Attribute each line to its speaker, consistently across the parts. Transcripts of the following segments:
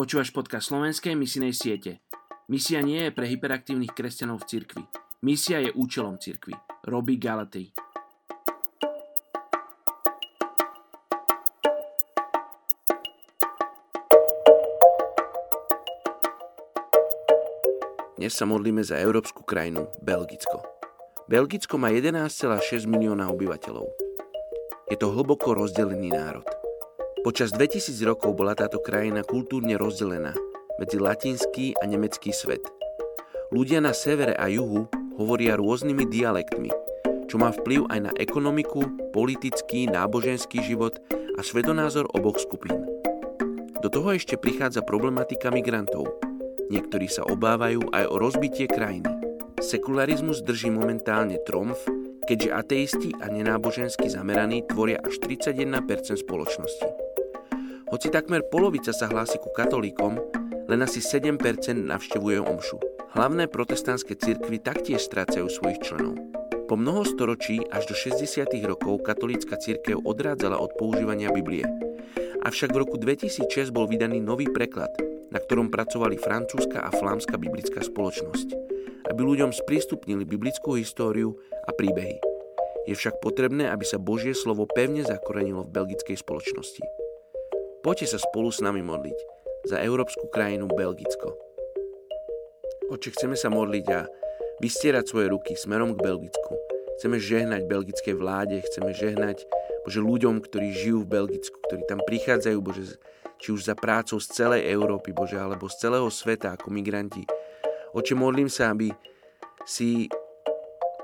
Speaker 1: Počúvaš podcast slovenskej misijnej siete. Misia nie je pre hyperaktívnych kresťanov v cirkvi. Misia je účelom cirkvi. Robí Galatej. Dnes sa modlíme za európsku krajinu Belgicko. Belgicko má 11,6 milióna obyvateľov. Je to hlboko rozdelený národ. Počas 2000 rokov bola táto krajina kultúrne rozdelená medzi latinský a nemecký svet. Ľudia na severe a juhu hovoria rôznymi dialektmi, čo má vplyv aj na ekonomiku, politický, náboženský život a svetonázor oboch skupín. Do toho ešte prichádza problematika migrantov. Niektorí sa obávajú aj o rozbitie krajiny. Sekularizmus drží momentálne tromf, keďže ateisti a nenábožensky zameraní tvoria až 31% spoločnosti. Hoci takmer polovica sa hlási ku katolíkom, len asi 7% navštevuje omšu. Hlavné protestantské cirkvy taktiež strácajú svojich členov. Po mnoho storočí až do 60. rokov katolícka cirkev odrádzala od používania Biblie. Avšak v roku 2006 bol vydaný nový preklad, na ktorom pracovali francúzska a flámska biblická spoločnosť, aby ľuďom sprístupnili biblickú históriu a príbehy. Je však potrebné, aby sa Božie slovo pevne zakorenilo v belgickej spoločnosti. Poďte sa spolu s nami modliť za európsku krajinu Belgicko. Oče, chceme sa modliť a vystierať svoje ruky smerom k Belgicku. Chceme žehnať belgickej vláde, chceme žehnať Bože, ľuďom, ktorí žijú v Belgicku, ktorí tam prichádzajú, Bože, či už za prácou z celej Európy, Bože, alebo z celého sveta ako migranti. Oče, modlím sa, aby si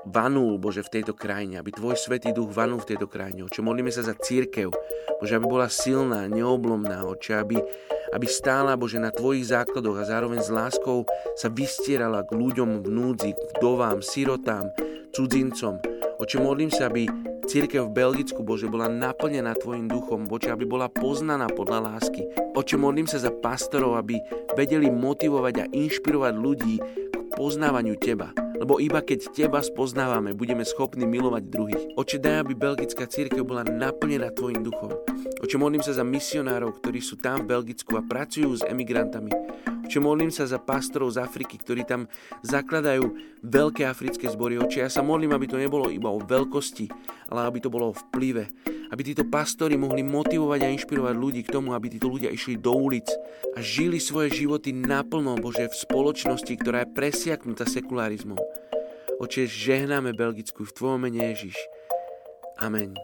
Speaker 1: vanul, Bože, v tejto krajine, aby Tvoj Svetý Duch vanul v tejto krajine. Oče, modlíme sa za církev, Bože, aby bola silná, neoblomná, Oče, aby, aby stála, Bože, na Tvojich základoch a zároveň s láskou sa vystierala k ľuďom v núdzi, vdovám, sirotám, cudzincom. Oče, modlím sa, aby Církev v Belgicku, Bože, bola naplnená Tvojim duchom, Bože, aby bola poznaná podľa lásky. Oče, modlím sa za pastorov, aby vedeli motivovať a inšpirovať ľudí k poznávaniu Teba. Lebo iba keď Teba spoznávame, budeme schopní milovať druhých. Oče, daj, aby belgická církev bola naplnená Tvojim duchom. Oče, modlím sa za misionárov, ktorí sú tam v Belgicku a pracujú s emigrantami. Oče, modlím sa za pastorov z Afriky, ktorí tam zakladajú veľké africké zbory. Oče, ja sa modlím, aby to nebolo iba o veľkosti, ale aby to bolo o vplyve. Aby títo pastori mohli motivovať a inšpirovať ľudí k tomu, aby títo ľudia išli do ulic a žili svoje životy naplno, Bože, v spoločnosti, ktorá je presiaknutá sekularizmom. Oče, žehnáme Belgicku v Tvojom mene Ježiš. Amen.